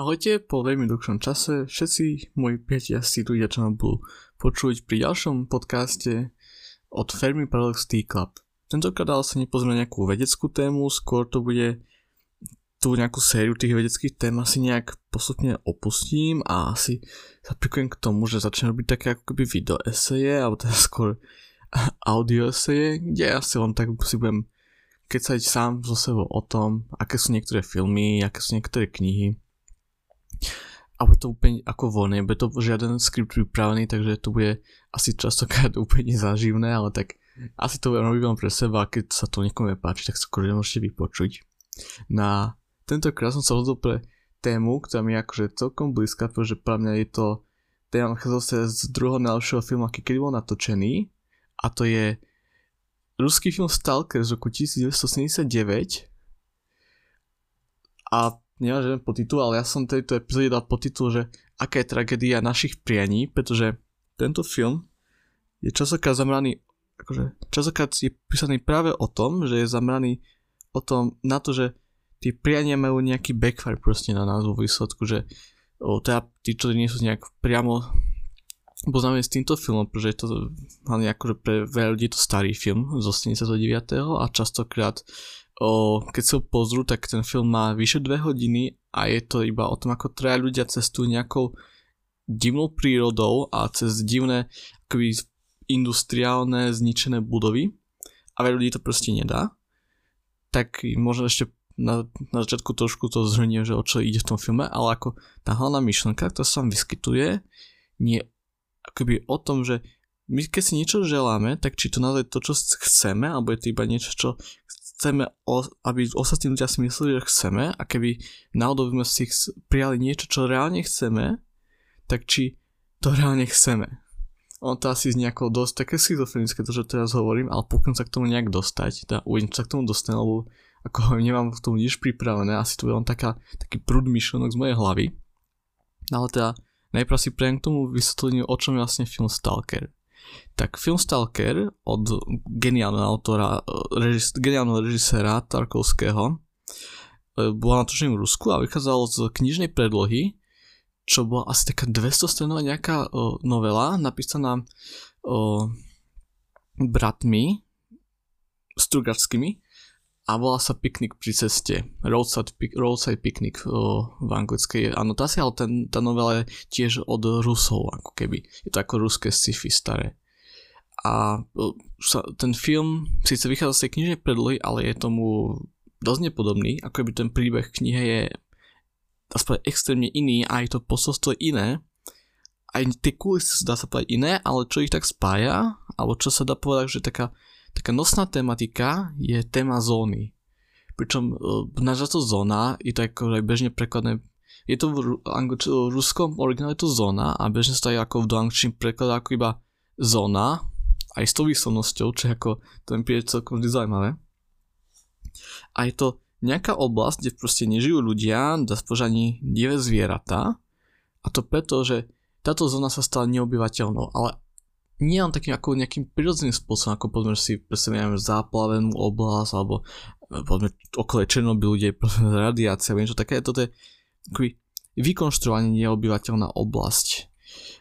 Ahojte, po veľmi dlhšom čase všetci moji priatelia ľudia, čo ma budú počuť pri ďalšom podcaste od Fermi Paradox Tea Club. Tentokrát ale sa nepozrieme nejakú vedeckú tému, skôr to bude tú nejakú sériu tých vedeckých tém asi nejak postupne opustím a asi sa prikujem k tomu, že začnem robiť také ako keby video eseje, alebo teda skôr audio eseje, kde ja si len tak si budem kecať sám so sebou o tom, aké sú niektoré filmy, aké sú niektoré knihy a bude to úplne ako voľné, bude to žiaden skript pripravený, takže to bude asi častokrát úplne zaživné, ale tak asi to robím pre seba a keď sa to niekomu páči, tak sa akože môžete vypočuť. Na tentokrát som sa rozhodol pre tému, ktorá mi je akože celkom blízka, pretože pre mňa je to téma sa z druhého najlepšieho filmu, aký kedy bol natočený a to je ruský film Stalker z roku 1979 a nemá žiaden podtitul, ale ja som tejto epizóde dal podtitul, že aká je tragédia našich prianí, pretože tento film je časokrát zameraný, akože časokrát je písaný práve o tom, že je zameraný o tom, na to, že tie priania majú nejaký backfire proste na nás vo výsledku, že o, teda tí, čo nie sú nejak priamo poznáme s týmto filmom, pretože je to hlavne akože pre veľa ľudí je to starý film zo 79. a častokrát keď sa pozrú, tak ten film má vyše dve hodiny a je to iba o tom, ako traja ľudia cestujú nejakou divnou prírodou a cez divné akoby industriálne zničené budovy a veľa ľudí to proste nedá. Tak možno ešte na, na začiatku trošku to zhrnie, že o čo ide v tom filme, ale ako tá hlavná myšlenka, ktorá sa vám vyskytuje, nie akoby o tom, že my keď si niečo želáme, tak či to naozaj to, čo chceme, alebo je to iba niečo, čo chceme, aby ostatní ľudia si mysleli, že chceme a keby náhodou sme si prijali niečo, čo reálne chceme, tak či to reálne chceme. On to asi z nejako dosť také schizofrenické, to, čo teraz hovorím, ale pokúsim sa k tomu nejak dostať, teda uvidím, sa k tomu dostane, lebo ako nemám v tom nič pripravené, asi to je len taká, taký prúd myšlenok z mojej hlavy. No ale teda najprv si prejem k tomu vysvetleniu, o čom je vlastne film Stalker. Tak film Stalker od geniálneho autora, režis, geniálneho režiséra Tarkovského e, bola natočený v Rusku a vychádzalo z knižnej predlohy, čo bola asi taká 200 stranová nejaká o, novela napísaná o, bratmi Strugarskými a volá sa Piknik pri ceste. Roadside, roadside Picnic o, v anglickej anotácii, ale ten, tá novela je tiež od Rusov, ako keby. Je to ako ruské sci-fi staré. A sa, ten film síce vychádza z tej knižnej predlohy, ale je tomu dosť nepodobný, ako keby ten príbeh knihe je aspoň extrémne iný a aj to posolstvo iné. Aj tie kulisy dá sa povedať iné, ale čo ich tak spája, alebo čo sa dá povedať, že taká taká nosná tematika je téma zóny. Pričom uh, to zóna je to ako bežne prekladné je to v, angl- ruskom originále to zóna a bežne sa to aj ako v do angličtiny prekladá ako iba zóna aj s tou výslovnosťou, čo je ako to mi príde celkom vždy zaujímavé. A je to nejaká oblasť, kde proste nežijú ľudia, dá ani divé zvieratá a to preto, že táto zóna sa stala neobyvateľnou, ale nie len takým ako nejakým prirodzeným spôsobom, ako že si predstavíme záplavenú oblasť, alebo e, povedzme okolo Černobylu, kde je radiácia, niečo také, toto je akoby vykonštruovanie neobyvateľná oblasť.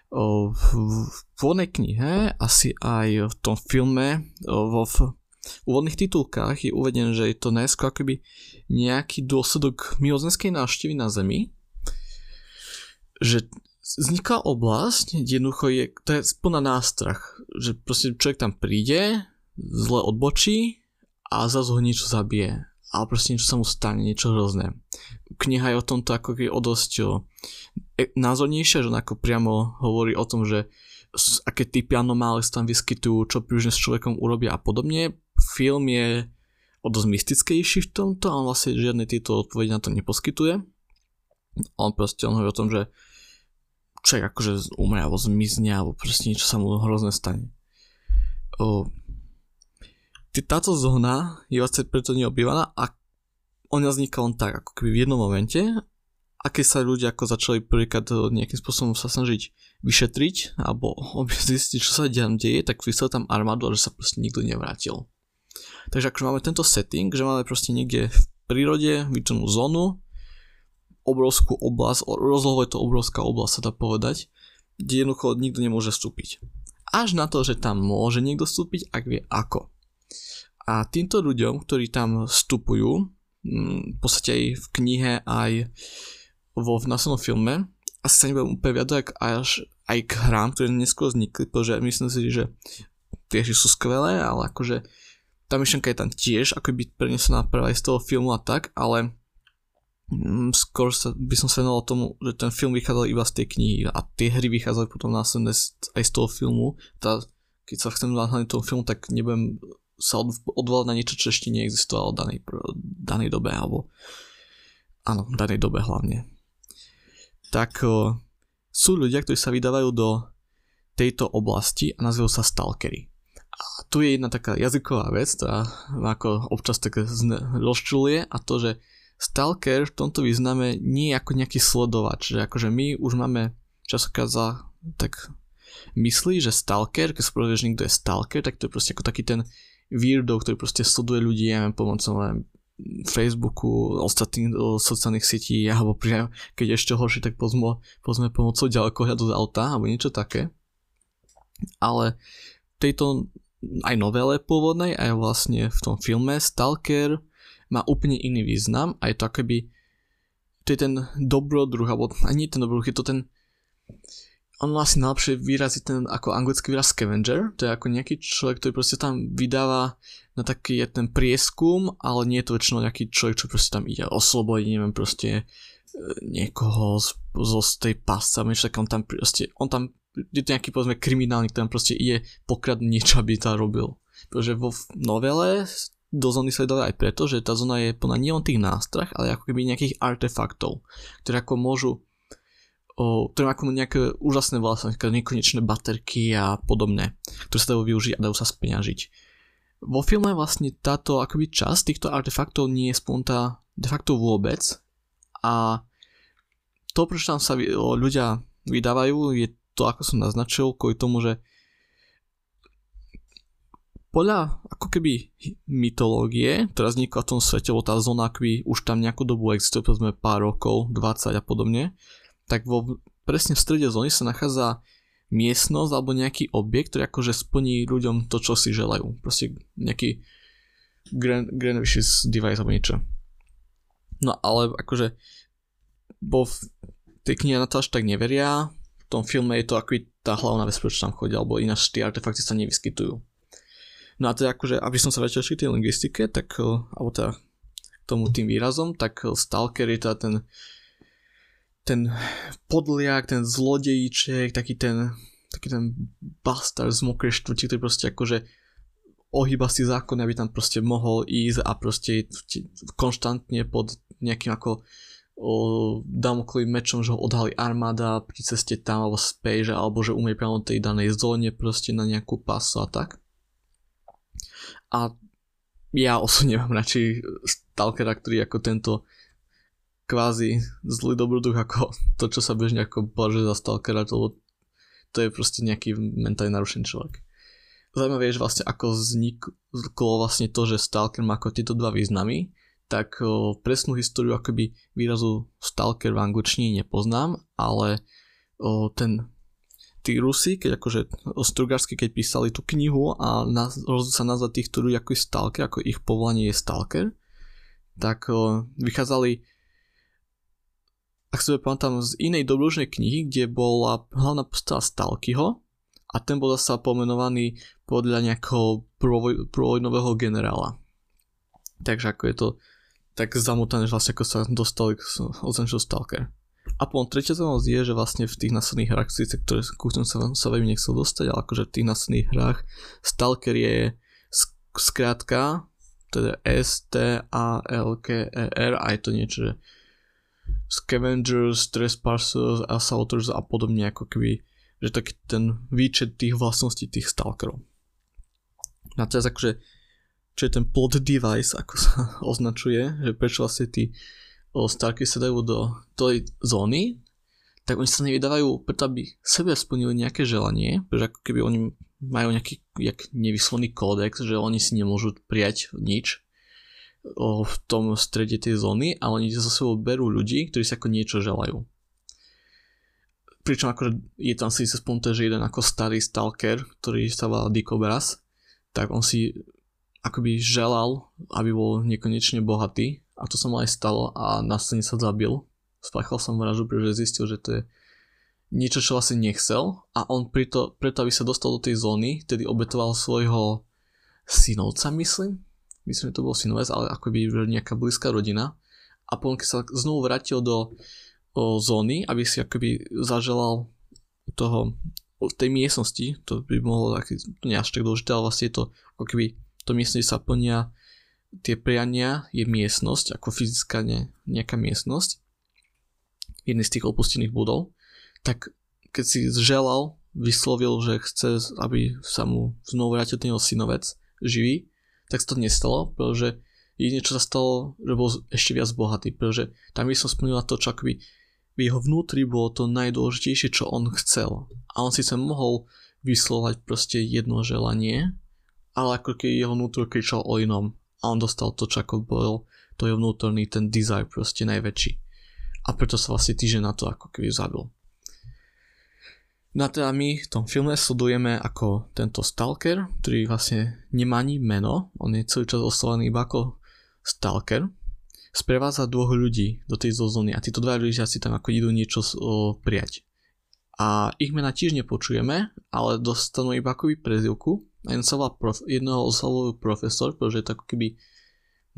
O, v, v pôvodnej knihe, asi aj v tom filme, o, vo v úvodných titulkách je uvedené, že je to najskôr akoby nejaký dôsledok mimozemskej návštevy na Zemi, že vzniká oblasť, jednoducho je, to je plná nástrach, že proste človek tam príde, zle odbočí a zase ho niečo zabije. Ale proste niečo sa mu stane, niečo hrozné. Kniha je o tomto ako je o dosť e, názornejšia, že ako priamo hovorí o tom, že aké typy anomálie sa tam vyskytujú, čo prílišne s človekom urobia a podobne. Film je o dosť mystickejší v tomto, ale vlastne žiadne tieto odpovede na to neposkytuje. On proste on hovorí o tom, že človek akože umre alebo zmizne alebo proste niečo sa mu hrozne stane. O, táto zóna je vlastne preto neobývaná a ona vzniká len tak, ako keby v jednom momente a keď sa ľudia ako začali prvýkrát nejakým spôsobom sa snažiť vyšetriť alebo zistiť, čo sa deje, tak vyslali tam armádu a že sa proste nikto nevrátil. Takže akože máme tento setting, že máme proste niekde v prírode vytvornú zónu, obrovskú oblasť, rozloho je to obrovská oblasť, sa dá povedať, kde jednoducho nikto nemôže vstúpiť. Až na to, že tam môže niekto vstúpiť, ak vie ako. A týmto ľuďom, ktorí tam vstupujú, mm, v podstate aj v knihe, aj vo v následnom filme, asi sa nebudem úplne vyjadrovať až aj k hrám, ktoré neskôr vznikli, pretože myslím si, že tiež sú skvelé, ale akože tá myšlenka je tam tiež ako byť prenesená práve z toho filmu a tak, ale skôr sa, by som sa venoval tomu, že ten film vychádzal iba z tej knihy a tie hry vychádzali potom následne aj z toho filmu. Tá, keď sa chcem náhľadniť toho filmu, tak nebudem sa odvolať na niečo, čo ešte neexistovalo v danej, danej dobe, alebo áno, v danej dobe hlavne. Tak o, sú ľudia, ktorí sa vydávajú do tejto oblasti a nazývajú sa stalkery. A tu je jedna taká jazyková vec, ktorá ako občas tak rozčuluje a to, že stalker v tomto význame nie je ako nejaký sledovač, že akože my už máme časokrát za tak myslí, že stalker, keď sa povie, že niekto je stalker, tak to je proste ako taký ten weirdo, ktorý proste sleduje ľudí, ja neviem, pomocou neviem, Facebooku, ostatných sociálnych sietí, alebo priam, keď ešte horšie, tak pozme, pozme pomocou ďalekohľadu z auta, alebo niečo také. Ale tejto aj novele pôvodnej, aj vlastne v tom filme Stalker má úplne iný význam a je to akoby to je ten dobrodruh, alebo ani ten dobrodruh, je to ten on asi najlepšie vyrazí ten ako anglický výraz scavenger, to je ako nejaký človek, ktorý proste tam vydáva na taký je ten prieskum, ale nie je to väčšinou nejaký človek, čo proste tam ide oslobodiť, neviem, proste e, niekoho z, zo z tej pasca, tak on tam proste, on tam je to nejaký povedzme kriminálnik, ktorý proste ide pokradnúť niečo, aby to robil. Pretože vo novele do zóny sa dali aj preto, že tá zóna je plná nielen tých nástrach, ale ako keby nejakých artefaktov, ktoré ako môžu o, ktoré má ako nejaké úžasné vlastnosti, nekonečné baterky a podobné, ktoré sa dajú využiť a dajú sa speňažiť. Vo filme vlastne táto akoby časť týchto artefaktov nie je spontá de facto vôbec a to, prečo tam sa ľudia vydávajú, je to, ako som naznačil, kvôli tomu, že podľa ako keby mytológie, ktorá vznikla v tom svete, lebo tá zóna akoby už tam nejakú dobu existuje, povedzme pár rokov, 20 a podobne, tak vo, presne v strede zóny sa nachádza miestnosť alebo nejaký objekt, ktorý akože splní ľuďom to, čo si želajú. Proste nejaký grand, grand device alebo niečo. No ale akože bo v tej knihe na to až tak neveria, tom filme je to ako tá hlavná vec, prečo tam chodia, alebo ináč tie artefakty sa nevyskytujú. No a teda akože, aby som sa vrátil k tej lingvistike, tak, eh, alebo teda tomu tým výrazom, tak eh, stalker je teda ten ten podliak, ten zlodejíček, taký ten, taký ten bastard z mokrej štvrti, ktorý proste akože ohýba si zákon, aby tam proste mohol ísť a proste konštantne pod nejakým ako o mečom, že ho odhalí armáda pri ceste tam alebo späť, alebo že umie priamo tej danej zóne proste na nejakú pasu a tak. A ja osobne mám radšej Stalkera, ktorý ako tento kvázi zlý dobroduch ako to, čo sa bežne ako považuje za Stalkera, lebo to je proste nejaký mentálne narušený človek. Zaujímavé je, že vlastne ako vzniklo vlastne to, že Stalker má ako tieto dva významy, tak presnú históriu akoby výrazu stalker v angličtine nepoznám, ale ten tí Rusi, keď akože Strugarsky, keď písali tú knihu a naz, sa nazvať týchto ľudí ako stalker, ako ich povolanie je stalker, tak o, vychádzali ak sa pamätám z inej dobrožnej knihy, kde bola hlavná postava Stalkyho a ten bol zase pomenovaný podľa nejakého prvovojnového generála. Takže ako je to tak zamotané, že vlastne ako sa dostali k označeniu Stalker. A potom tretia zaujímavosť je, že vlastne v tých následných hrách, síce, ktoré ku sa, sa veľmi nechcel dostať, ale akože v tých následných hrách Stalker je skrátka, teda S-T-A-L-K-E-R a je to niečo, že Scavengers, Trespassers, Assaulters a podobne ako keby, že taký ten výčet tých vlastností tých stalkerov. A teraz akože čo je ten plot device, ako sa označuje, že prečo vlastne tí Starky sa dajú do tej zóny, tak oni sa nevydávajú preto, aby sebe splnili nejaké želanie, pretože ako keby oni majú nejaký jak nevysloný kódex, že oni si nemôžu prijať nič, v tom strede tej zóny a oni za sebou berú ľudí, ktorí si ako niečo želajú. Pričom akože je tam si spomenuté, že jeden ako starý stalker, ktorý sa volá Dikobras, tak on si akoby želal, aby bol nekonečne bohatý a to sa mu aj stalo a následne sa zabil. Spáchal som vraždu, pretože zistil, že to je niečo, čo vlastne nechcel a on preto, preto aby sa dostal do tej zóny, tedy obetoval svojho synovca, myslím. Myslím, že to bol synovec, ale akoby nejaká blízka rodina. A potom, keď sa znovu vrátil do o, zóny, aby si akoby zaželal toho v tej miestnosti, to by mohlo to nie až tak dôležité, ale vlastne je to ako keby to miestne, sa plnia tie priania, je miestnosť, ako fyzická ne, nejaká miestnosť, jedný z tých opustených budov, tak keď si želal, vyslovil, že chce, aby sa mu znovu vrátil ten synovec, živý, tak sa to nestalo, pretože jedine čo sa stalo, že bol ešte viac bohatý, pretože tam by som spomínal to, čo akoby v jeho vnútri bolo to najdôležitejšie, čo on chcel. A on síce mohol vyslovať proste jedno želanie, ale ako keď jeho vnútro kričal o inom a on dostal to, čo ako bol to jeho vnútorný ten desire proste najväčší. A preto sa vlastne týždeň na to ako keby zabil. No a teda my v tom filme sledujeme ako tento stalker, ktorý vlastne nemá ani meno, on je celý čas oslovený iba ako stalker, sprevádza dvoch ľudí do tej zóny a títo dva ľudia si tam ako idú niečo prijať. A ich mena tiež nepočujeme, ale dostanú iba akoby prezivku. A jeden sa volá prof, jednoho oslovujú profesor, pretože je to ako keby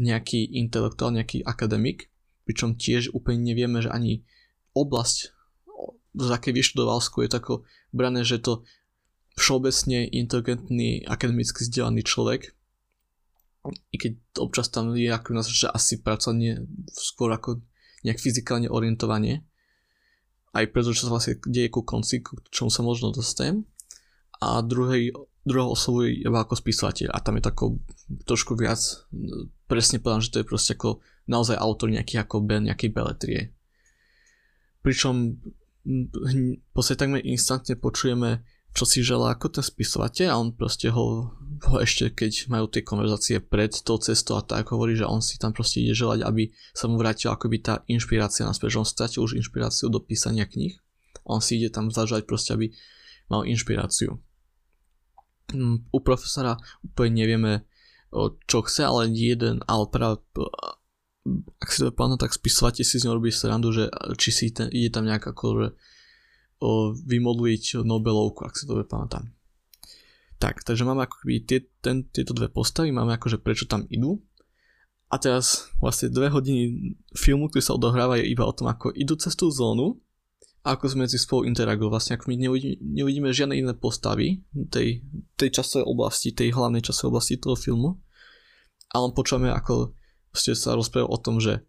nejaký intelektuál, nejaký akademik, pričom tiež úplne nevieme, že ani oblasť z aké vyštudoval je tako brané, že to všeobecne inteligentný, akademicky vzdelaný človek, i keď občas tam je ako nás, že asi pracovne skôr ako nejak fyzikálne orientovanie, aj preto, čo sa vlastne deje ku konci, k čomu sa možno dostanem. A druhej, druhou osobou je iba ako spisovateľ a tam je tako trošku viac presne povedám, že to je proste ako naozaj autor nejakých ako ben, nejakej beletrie. Pričom v podstate instantne počujeme, čo si želá ako ten spisovateľ a on proste ho, ho ešte keď majú tie konverzácie pred tou cestou a tak hovorí, že on si tam proste ide želať, aby sa mu vrátila akoby tá inšpirácia naspäť, že on stratil už inšpiráciu do písania kníh a on si ide tam zažať proste, aby mal inšpiráciu. Mm, u profesora úplne nevieme, čo chce, ale jeden, ale práve ak si to pamätám, tak spisovate si z ňou robí srandu, že či si ten, ide tam nejak ako, že o, vymodliť Nobelovku, ak si to pamätám. Tak, takže máme akoby tie, ten, tieto dve postavy, máme akože prečo tam idú. A teraz vlastne dve hodiny filmu, ktorý sa odohráva je iba o tom, ako idú cez tú zónu ako sme medzi spolu interagujú. Vlastne ako my neuvidíme, neuvidíme žiadne iné postavy tej, tej časovej oblasti, tej hlavnej časovej oblasti toho filmu. A len počúvame, ako ste sa rozprával o tom, že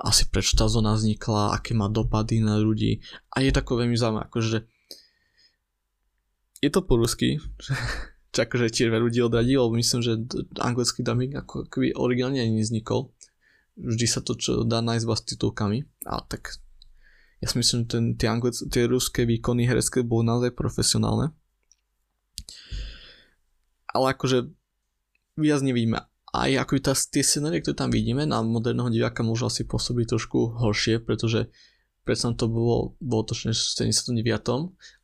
asi prečo tá zóna vznikla, aké má dopady na ľudí a je tako veľmi zaujímavé, akože je to po rusky, čo akože tiež veľa ľudí odradí, lebo myslím, že anglický dubbing ako keby originálne ani vznikol. Vždy sa to čo dá nájsť s titulkami, a tak ja si myslím, že ten, tie, anglic, tie ruské výkony herecké boli naozaj profesionálne. Ale akože viac nevidíme aj ako tá, tie scenérie, ktoré tam vidíme na moderného diváka môžu asi pôsobiť trošku horšie, pretože predsa to bolo, bolo to v 79.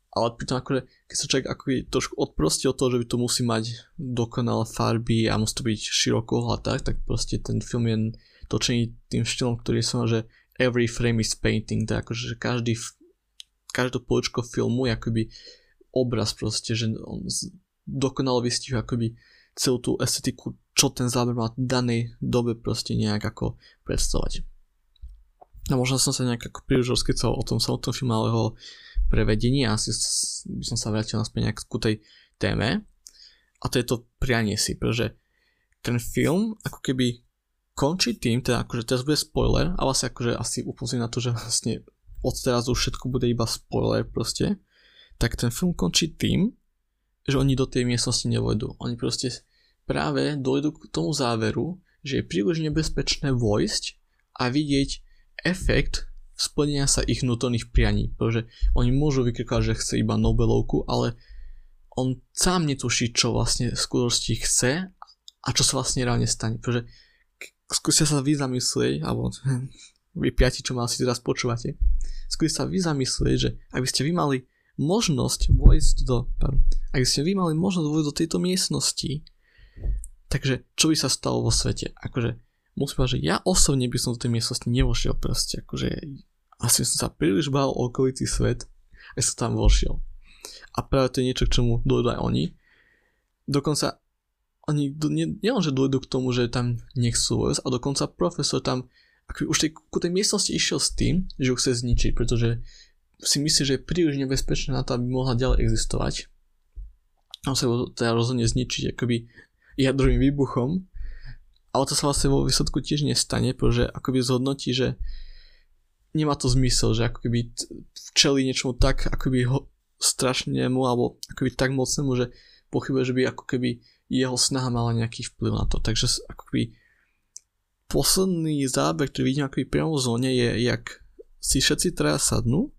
Ale pritom akože, keď sa človek ako trošku odprostí od toho, že by to musí mať dokonalé farby a musí to byť široko tak, tak proste ten film je točený tým štýlom, ktorý som že every frame is painting, tak akože že každý, každé poličko filmu je akoby obraz proste, že on dokonalo vystihuje akoby celú tú estetiku, čo ten záber má v danej dobe proste nejak ako predstavovať. A možno som sa nejak ako príliš rozkecal o tom samotnom filme, ale ho prevedení a asi by som sa vrátil naspäť nejak ku tej téme. A to je to prianie si, pretože ten film ako keby končí tým, teda akože teraz bude spoiler, a vlastne akože asi upozorím na to, že vlastne od teraz už všetko bude iba spoiler proste, tak ten film končí tým, že oni do tej miestnosti nevojdu. Oni proste práve dojdu k tomu záveru, že je príliš nebezpečné vojsť a vidieť efekt splnenia sa ich vnútorných prianí, pretože oni môžu vykrikovať, že chce iba Nobelovku, ale on sám netuší, čo vlastne v skutočnosti chce a čo sa vlastne reálne stane, pretože skúste sa vy zamyslieť, alebo vy piati, čo ma asi teraz počúvate, skúste sa vy zamyslieť, že ak by ste vy mali možnosť vojsť do, pardon, ak ste vy mali možnosť vojsť do tejto miestnosti, takže čo by sa stalo vo svete? Akože, musím povedať, že ja osobne by som do tej miestnosti nevošiel proste, akože asi som sa príliš bál okolitý svet, a som tam vošiel. A práve to je niečo, k čomu dojdú aj oni. Dokonca oni nie, dojdu k tomu, že tam nechcú vojsť, a dokonca profesor tam ako už tej, ku tej miestnosti išiel s tým, že ju chce zničiť, pretože si myslí, že je príliš nebezpečná na to, aby mohla ďalej existovať. On sa ho teda rozhodne zničiť akoby jadrovým výbuchom, ale to sa vlastne vo výsledku tiež nestane, pretože akoby zhodnotí, že nemá to zmysel, že ako keby včeli niečomu tak akoby ho strašnému alebo akoby tak mocnému, že pochybuje, že by ako keby jeho snaha mala nejaký vplyv na to. Takže ako keby posledný záber, ktorý vidím akoby priamo v zóne je, jak si všetci traja sadnú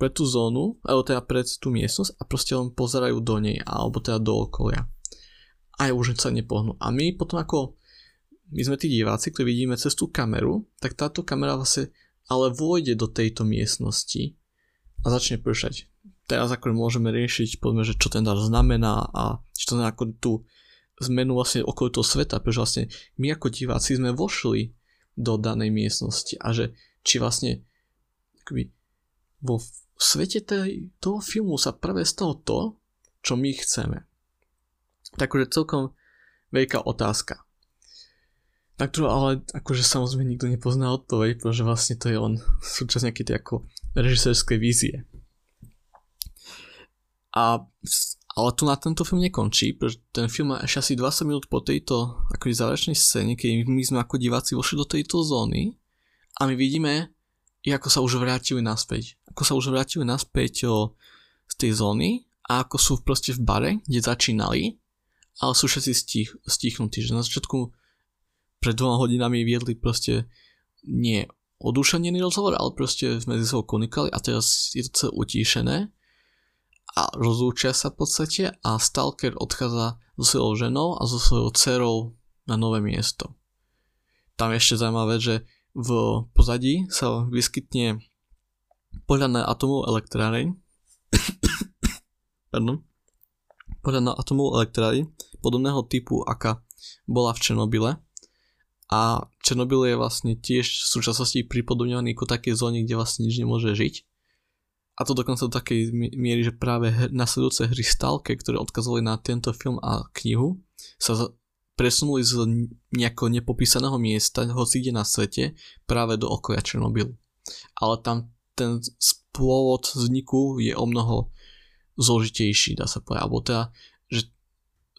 pre tú zónu, alebo teda pred tú miestnosť a proste len pozerajú do nej, alebo teda do okolia. A už sa nepohnú. A my potom ako, my sme tí diváci, ktorí vidíme cez tú kameru, tak táto kamera vlastne ale vôjde do tejto miestnosti a začne pršať. Teraz ako môžeme riešiť, povedzme, že čo ten dar znamená a či to ako tú zmenu vlastne okolo toho sveta, pretože vlastne my ako diváci sme vošli do danej miestnosti a že či vlastne akoby, vo svete tej, toho filmu sa práve stalo to, čo my chceme. Takže celkom veľká otázka. Na ktorú ale akože samozrejme nikto nepozná odpoveď, pretože vlastne to je on súčasť nejakej tej ako režisérskej vízie. A, ale tu na tento film nekončí, pretože ten film má ešte asi 20 minút po tejto akože záverečnej scéne, keď my sme ako diváci vošli do tejto zóny a my vidíme, ako sa už vrátili naspäť. Ako sa už vrátili naspäť o, z tej zóny a ako sú proste v bare, kde začínali, ale sú všetci stich, stichnutí, že na začiatku pred dvoma hodinami viedli proste nie odušenený rozhovor, ale proste medzi sebou konikali a teraz je to celé utíšené a rozlúčia sa v podstate a Stalker odchádza so svojou ženou a so svojou dcerou na nové miesto. Tam je ešte zaujímavé, že v pozadí sa vyskytne na atomovú elektráreň pardon, na atomovú elektráreň podobného typu, aká bola v Černobyle a Černobyl je vlastne tiež v súčasnosti pripodobňovaný ako také zóne, kde vlastne nič nemôže žiť. A to dokonca do takej miery, že práve nasledujúce hry Stalke, ktoré odkazovali na tento film a knihu, sa presunuli z nejakého nepopísaného miesta, hoci kde na svete, práve do okolia Černobylu. Ale tam ten pôvod vzniku je o mnoho zložitejší, dá sa povedať. Alebo teda, že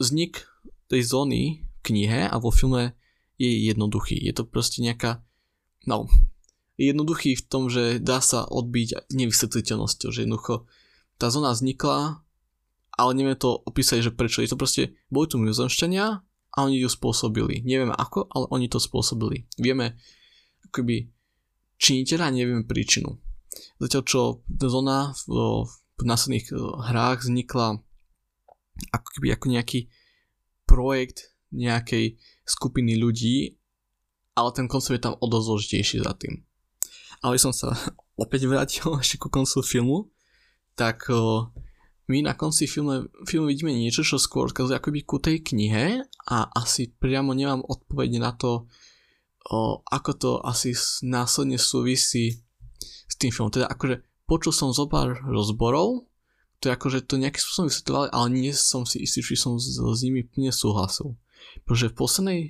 vznik tej zóny v knihe a vo filme je jednoduchý. Je to proste nejaká, no, jednoduchý v tom, že dá sa odbiť nevysvetliteľnosťou, že jednoducho tá zóna vznikla, ale nevieme to opísať, že prečo. Je to proste, boli tu mimozemšťania a oni ju spôsobili. Nevieme ako, ale oni to spôsobili. Vieme akoby činiteľa, nevieme príčinu. Zatiaľ čo zóna v, v následných eh, hrách vznikla ako keby ako nejaký projekt nejakej skupiny ľudí, ale ten koncept je tam o dosť zložitejší za tým. Ale som sa opäť vrátil ešte ku koncu filmu, tak my na konci filmu, filmu vidíme niečo, čo skôr ukazuje akoby ku tej knihe a asi priamo nemám odpoveď na to, uh, ako to asi následne súvisí s tým filmom. Teda akože počul som zo pár rozborov, to je akože to nejakým spôsobom vysvetľovali, ale nie som si istý, či som s, s nimi plne súhlasil. Pretože v poslednej,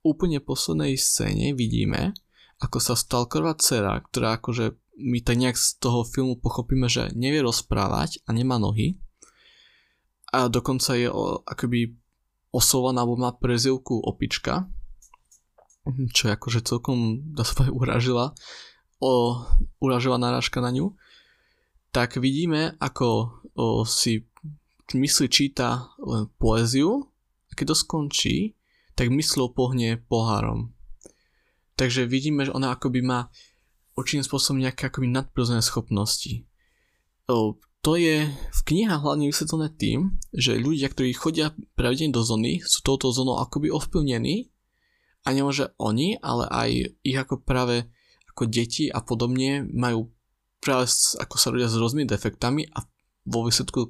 úplne poslednej scéne vidíme, ako sa Stalkerová dcera, ktorá akože my tak nejak z toho filmu pochopíme, že nevie rozprávať a nemá nohy. A dokonca je o, akoby osovaná alebo má prezivku opička, čo je akože celkom, dá sa uražila o, uražová narážka na ňu, tak vidíme, ako o, si mysli číta len poéziu. A keď to skončí, tak myslou pohne pohárom. Takže vidíme, že ona akoby má určitým spôsobom nejaké akoby nadprirodzené schopnosti. To je v knihách hlavne vysvetlené tým, že ľudia, ktorí chodia pravidelne do zóny, sú touto zónou akoby ovplyvnení a nemôže oni, ale aj ich ako práve ako deti a podobne majú práve ako sa rodia s rôznymi defektami a vo výsledku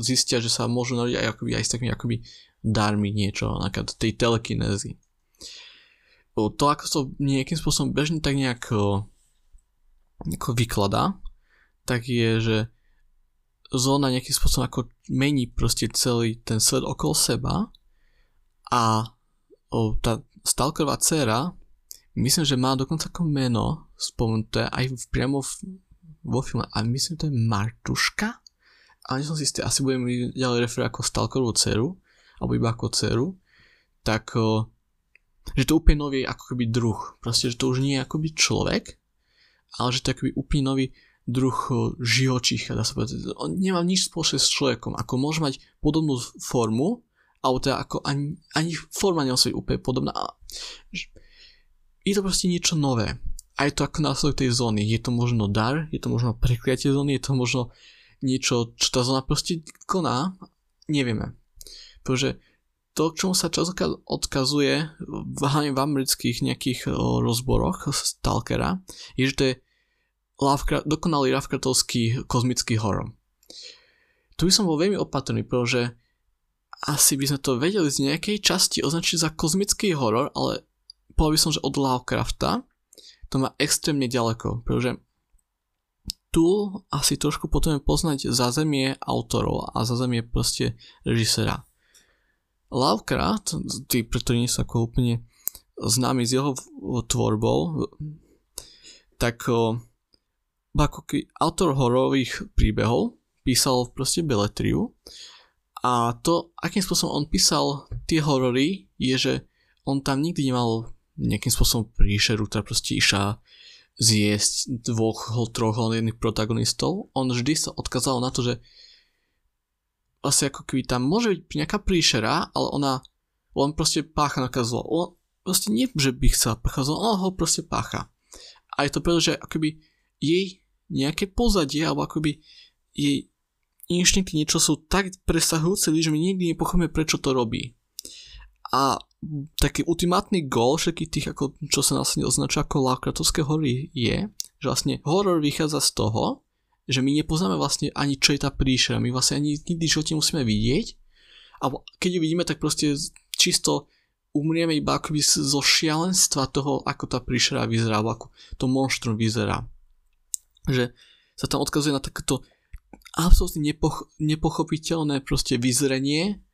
zistia, že sa môžu narodiť aj, akoby, aj s takými akoby darmi niečo, napríklad tej telekinézy. To, ako to nejakým spôsobom bežne tak nejak nejako vykladá, tak je, že zóna nejakým spôsobom ako mení proste celý ten svet okolo seba a o, tá stalkerová dcera myslím, že má dokonca ako meno spomenuté aj v, priamo v, vo filme a myslím, že to je Martuška ale som si istý, asi budem ďalej referovať ako stalkerovú dceru alebo iba ako dceru tak o, že to úplne nový ako keby druh proste, že to už nie je akoby človek ale že to je akoby úplne nový druh živočícha, dá sa povedať. On nemá nič spoločné s človekom, ako môže mať podobnú formu, alebo teda ako ani, ani forma nemusí úplne podobná. Je to proste niečo nové. A je to ako následok tej zóny. Je to možno dar, je to možno prekliatie zóny, je to možno niečo, čo tá zóna proste koná. Nevieme. Pretože to, čomu sa častokrát odkazuje hlavne v amerických nejakých rozboroch Stalkera, je, že to je Lovecraft, dokonalý Lovecraftovský kozmický horor. Tu by som bol veľmi opatrný, pretože asi by sme to vedeli z nejakej časti označiť za kozmický horor, ale povedal by som, že od Lovecrafta to má extrémne ďaleko, pretože tu asi trošku potrebujeme poznať zázemie autorov a zázemie proste režisera. Lovecraft, tí, preto nie sú ako úplne známi s jeho tvorbou, tak ako autor hororových príbehov písal proste beletriu a to, akým spôsobom on písal tie horory, je, že on tam nikdy nemal nejakým spôsobom príšeru, ktorá proste išla zjesť dvoch, troch hlavných protagonistov. On vždy sa odkázal na to, že vlastne ako keby tam môže byť nejaká príšera, ale ona on proste pácha na zlo. On proste nie, že by chcel páchať zlo, on ho proste pácha. A je to preto, že akoby jej nejaké pozadie, alebo akoby jej inštinkty niečo sú tak presahujúce, že my nikdy nepochopíme, prečo to robí. A taký ultimátny gól všetkých tých, ako, čo sa následne označuje ako Lovecraftovské hory, je, že vlastne horor vychádza z toho, že my nepoznáme vlastne ani čo je tá príšera, my vlastne ani nikdy v musíme vidieť, alebo keď ju vidíme, tak proste čisto umrieme iba akoby zo šialenstva toho, ako tá príšera vyzerá, alebo ako to monštrum vyzerá. Že sa tam odkazuje na takéto absolútne nepoch- nepochopiteľné proste vyzrenie.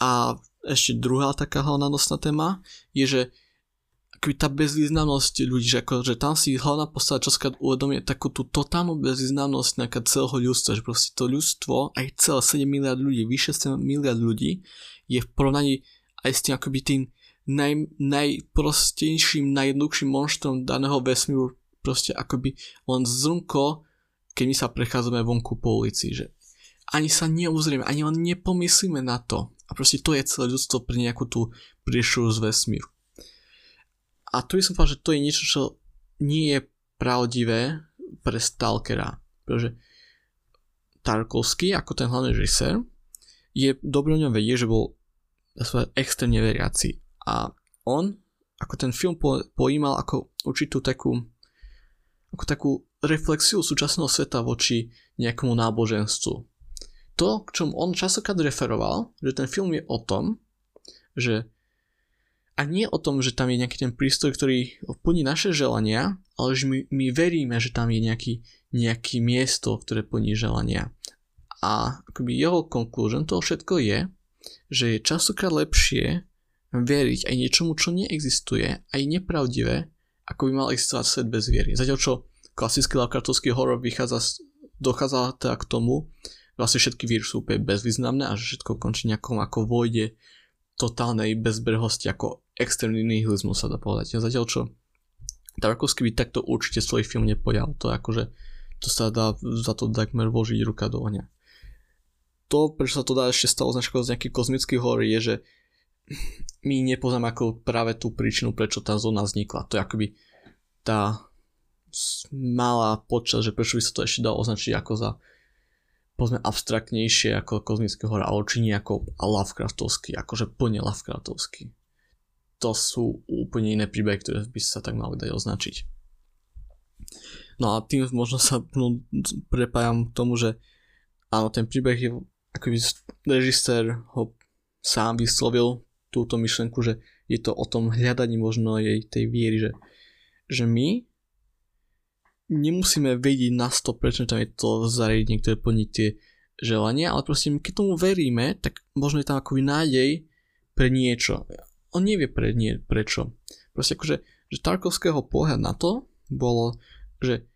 A ešte druhá taká hlavná nosná téma je, že akoby tá bezvýznamnosť ľudí, že, ako, že tam si hlavná postava častokrát uvedomuje takú tú totálnu bezvýznamnosť nejaká celého ľudstva, že proste to ľudstvo, aj celé 7 miliard ľudí, vyše 7 miliard ľudí je v porovnaní aj s tým akoby tým naj, najprostejším, najjednoduchším monštrom daného vesmíru proste akoby len zrnko, keď my sa prechádzame vonku po ulici, že ani sa neuzrieme, ani len nepomyslíme na to. A proste to je celé ľudstvo pre nejakú tú priešuru z vesmíru. A tu by som povedal, že to je niečo, čo nie je pravdivé pre Stalkera. Pretože Tarkovský, ako ten hlavný režisér, je dobre o ňom vedieť, že bol extrémne veriaci. A on, ako ten film po, pojímal ako určitú takú ako takú reflexiu súčasného sveta voči nejakému náboženstvu. To, k čom on časokrát referoval, že ten film je o tom, že a nie o tom, že tam je nejaký ten prístroj, ktorý plní naše želania, ale že my, my veríme, že tam je nejaký, nejaký miesto, ktoré plní želania. A akoby jeho conclusion toho všetko je, že je častokrát lepšie veriť aj niečomu, čo neexistuje, aj nepravdivé, ako by mal existovať svet bez viery. Zatiaľ čo klasický Lovecraftovský horor vychádza, dochádza teda k tomu, vlastne všetky víry sú úplne bezvýznamné a že všetko končí nejakom ako vojde totálnej bezbrehosti, ako extrémny nihilizmus sa dá povedať. Zatiaľ čo Tarkovský by takto určite svoj film nepojal. To akože, to sa dá za to takmer vožiť ruka do ohňa. To, prečo sa to dá ešte stalo značkou z nejakých kozmických hor, je, že my nepoznáme ako práve tú príčinu, prečo tá zóna vznikla. To je akoby tá malá počas, že prečo by sa to ešte dalo označiť ako za povedzme abstraktnejšie ako kozmické hora, ale či nie ako Lovecraftovský, akože plne Lovecraftovský. to sú úplne iné príbehy, ktoré by sa tak mali dať označiť. No a tým možno sa no, prepájam k tomu, že áno, ten príbeh je, akoby režisér ho sám vyslovil túto myšlenku, že je to o tom hľadaní možno jej tej viery, že, že my nemusíme vedieť na 100% tam je to zariadenie, ktoré plní tie želania, ale proste keď tomu veríme, tak možno je tam akoby nádej pre niečo. On nevie pre nie, prečo. Proste akože, že Tarkovského pohľad na to bolo, že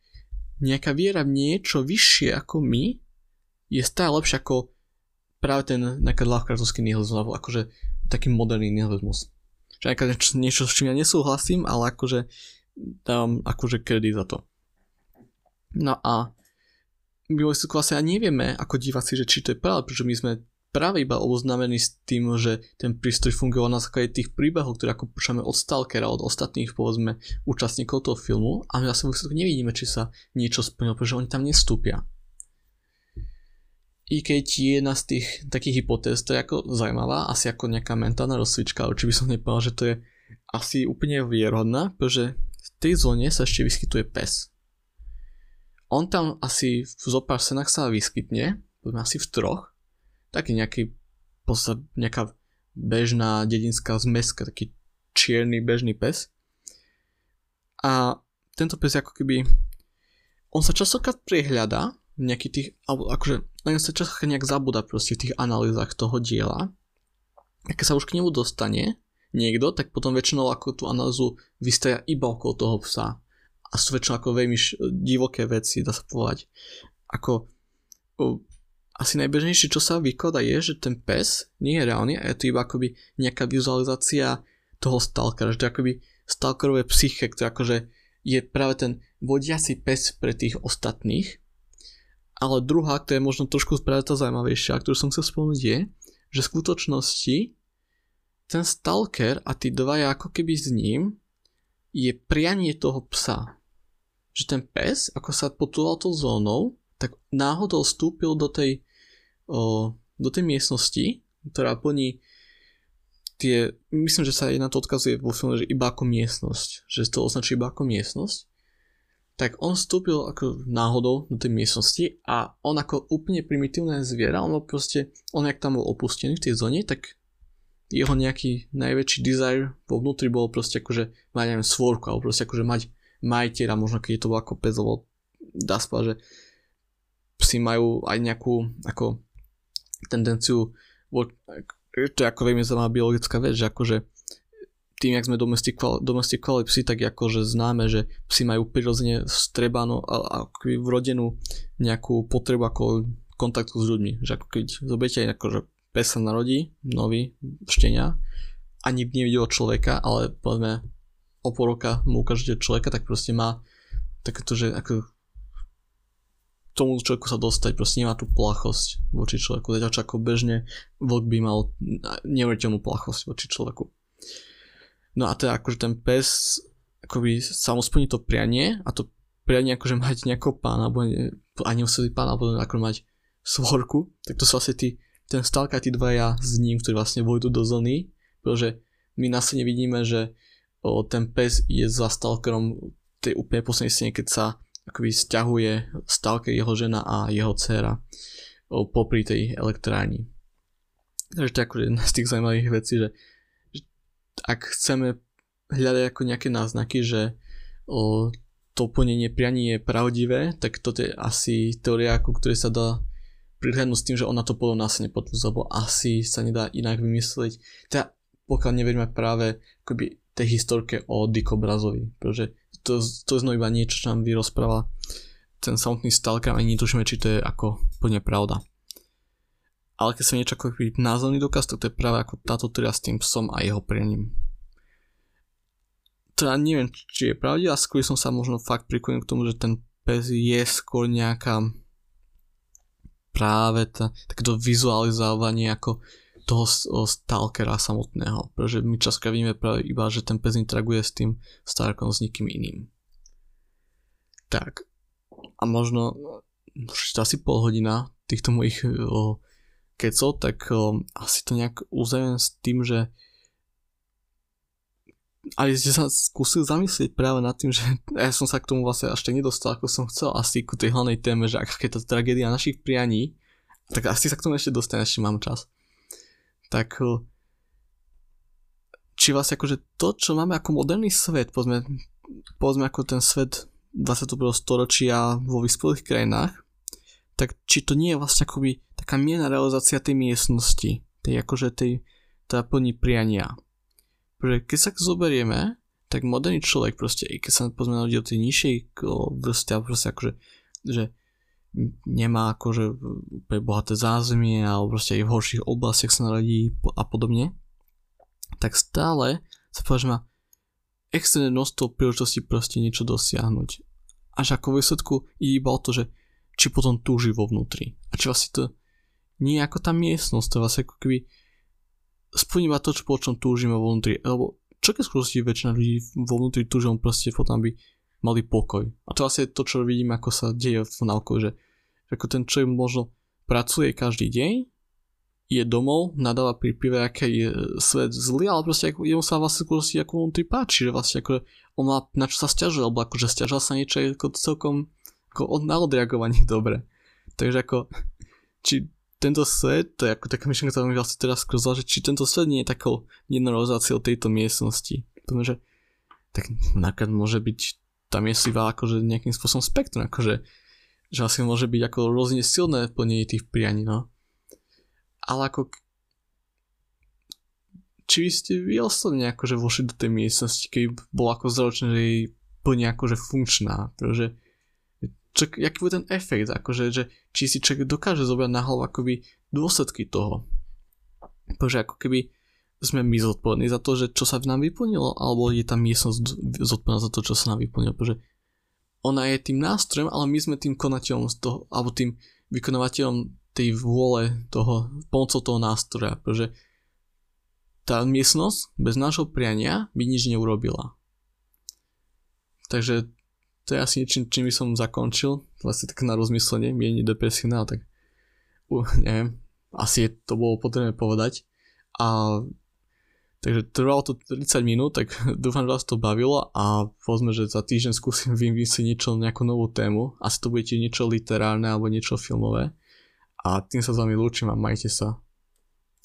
nejaká viera v niečo vyššie ako my je stále lepšie ako práve ten nejaká ľahkartovský nihilizmus, alebo akože taký moderný nihilizmus. Že niečo, s čím ja nesúhlasím, ale akože dávam akože kredit za to. No a my vlastne asi ani nevieme ako diváci, že či to je pravda, pretože my sme práve iba oboznámení s tým, že ten prístroj fungoval na základe tých príbehov, ktoré ako počúvame od Stalkera, od ostatných povedzme účastníkov toho filmu a my vlastne nevidíme, či sa niečo splnilo, pretože oni tam nestúpia. I keď je jedna z tých takých hypotéz, to je ako zaujímavá, asi ako nejaká mentálna rozcvička, ale či by som nepovedal, že to je asi úplne vierodná, pretože v tej zóne sa ešte vyskytuje pes on tam asi v zopár senách sa vyskytne, povedzme asi v troch, taký nejaký, posled, nejaká bežná dedinská zmeska, taký čierny bežný pes. A tento pes ako keby, on sa častokrát prehľada v nejakých tých, akože, len sa častokrát nejak zabúda proste v tých analýzach toho diela. A keď sa už k nemu dostane niekto, tak potom väčšinou ako tú analýzu vystaja iba okolo toho psa a sú väčšinou ako veľmi divoké veci, dá sa povedať. Ako asi najbežnejšie, čo sa vykladá je, že ten pes nie je reálny a je to iba akoby nejaká vizualizácia toho stalkera, že to je akoby stalkerové psyche, ktoré akože je práve ten vodiaci pes pre tých ostatných. Ale druhá, ktorá je možno trošku práve tá zaujímavejšia, ktorú som chcel spomenúť je, že v skutočnosti ten stalker a tí dvaja ako keby s ním je prianie toho psa že ten pes, ako sa potúval tou zónou, tak náhodou vstúpil do tej, o, do tej miestnosti, ktorá plní tie, myslím, že sa na to odkazuje vo filme, že iba ako miestnosť, že to označí iba ako miestnosť, tak on vstúpil ako náhodou do tej miestnosti a on ako úplne primitívne zviera, on proste, on jak tam bol opustený v tej zóne, tak jeho nejaký najväčší desire vo vnútri bolo proste akože mať neviem svorku, alebo proste akože mať majiteľa, možno keď to bolo ako lebo dá sa že psi majú aj nejakú ako tendenciu, to je ako veľmi zaujímavá biologická vec, že akože tým, jak sme domestikovali, domestikovali psy, tak akože známe, že psi majú prirodzene strebanú a, a vrodenú nejakú potrebu ako kontaktu s ľuďmi. Že ako keď zoberiete aj akože pes sa narodí, nový, štenia, ani nevidel človeka, ale povedzme o pol roka mu ukážete človeka, tak proste má takéto, že ako tomu človeku sa dostať, proste nemá tú plachosť voči človeku, zatiaľ ako bežne vlk by mal neuveriteľnú plachosť voči človeku. No a teda akože ten pes akoby sa mu splní to prianie a to prianie akože mať nejakého pána, alebo ani nemuseli pána, alebo ako mať svorku, tak to sú vlastne tí, ten stalka tí dvaja s ním, ktorí vlastne vojdu do zóny, pretože my na scéne vidíme, že ten pes je za stalkerom tej úplne poslednej scéne, keď sa akoby stiahuje stalker jeho žena a jeho dcera popri tej elektrárni. Takže to je ako jedna z tých zaujímavých vecí, že, že ak chceme hľadať ako nejaké náznaky, že o, to plnenie prianí je pravdivé, tak toto je asi teória, ako ktorej sa dá prihľadnúť s tým, že ona to potom nás nepotvrdzuje, lebo asi sa nedá inak vymyslieť. Teda pokiaľ neveríme práve akoby tej historke o Dikobrazovi, pretože to, to je iba niečo, čo nám vyrozpráva ten samotný stalker, ani netušíme, či to je ako plne pravda. Ale keď sa niečo ako názorný dokaz, tak to je práve ako táto tria s tým psom a jeho prianím. Teda neviem, či je pravda, a skôr som sa možno fakt priklonil k tomu, že ten pes je skôr nejaká práve tá, takéto vizualizovanie ako toho stalkera samotného, pretože my často vidíme práve iba, že ten pes interaguje s tým stalkerom s nikým iným. Tak, a možno, asi pol hodina týchto mojich o, kecov, tak asi to nejak uzajem s tým, že ale ste sa skúsil zamyslieť práve nad tým, že ja som sa k tomu vlastne tak nedostal, ako som chcel, asi ku tej hlavnej téme, že aká je to tragédia našich prianí, tak asi sa k tomu ešte dostane, ešte mám čas. Tak eh, či vlastne akože to, čo máme ako moderný svet, povedzme, povedzme ako ten svet 21. storočia vo vyspelých krajinách, tak či to nie je vlastne akoby taká mierna realizácia tej miestnosti, tej akože tej, teda plní priania že keď sa zoberieme, tak moderný človek proste, i keď sa pozme na do tej nižšej vrste, proste akože, že nemá akože úplne bohaté zázemie alebo proste aj v horších oblastiach sa narodí a podobne, tak stále sa povedal, že má extrémne množstvo príležitostí proste niečo dosiahnuť. Až ako výsledku ide iba o to, že či potom túži vo vnútri. A či vlastne to nie je ako tá miestnosť, to vlastne ako keby splní to, čo po čom túžime vo vnútri. Lebo čo keď skúsi väčšina ľudí vo vnútri túžim proste potom, aby mali pokoj. A to asi je to, čo vidíme, ako sa deje v náuku, že, že ako ten človek možno pracuje každý deň, je domov, nadáva pri pive, aké je svet zlý, ale proste ako, jemu sa vlastne proste ako vnútri páči, že vlastne ako on má na čo sa stiažuje, alebo akože stiažal sa niečo ako celkom ako od, na odreagovanie dobre. Takže ako, či tento svet, to je ako taká myšlenka, ktorá mi vlastne teraz skrozla, že či tento svet nie je takou jednorozáciou tejto miestnosti. Pretože tak napríklad môže byť tam je siva akože nejakým spôsobom spektrum, akože že vlastne môže byť ako rôzne silné plnenie tých prianí, no. Ale ako či by ste vy osobne akože vošli do tej miestnosti, keď bolo ako zročné, že jej plne akože funkčná, pretože čo, aký bude ten efekt, akože, že či si človek dokáže zobrať na hlavu akoby dôsledky toho. Pretože ako keby sme my zodpovední za to, že čo sa v nám vyplnilo, alebo je tam miestnosť zodpovedná za to, čo sa nám vyplnilo, pretože ona je tým nástrojom, ale my sme tým konateľom z toho, alebo tým vykonovateľom tej vôle toho, pomocou toho nástroja, pretože tá miestnosť bez nášho priania by nič neurobila. Takže to je asi niečím, čím by som zakončil, vlastne tak na rozmyslenie, mieni depresívne, tak uh, neviem, asi je, to bolo potrebné povedať. A takže trvalo to 30 minút, tak dúfam, že vás to bavilo a povedzme, že za týždeň skúsim vymyslieť niečo, nejakú novú tému. Asi to budete niečo literárne alebo niečo filmové. A tým sa s vami lúčim a majte sa.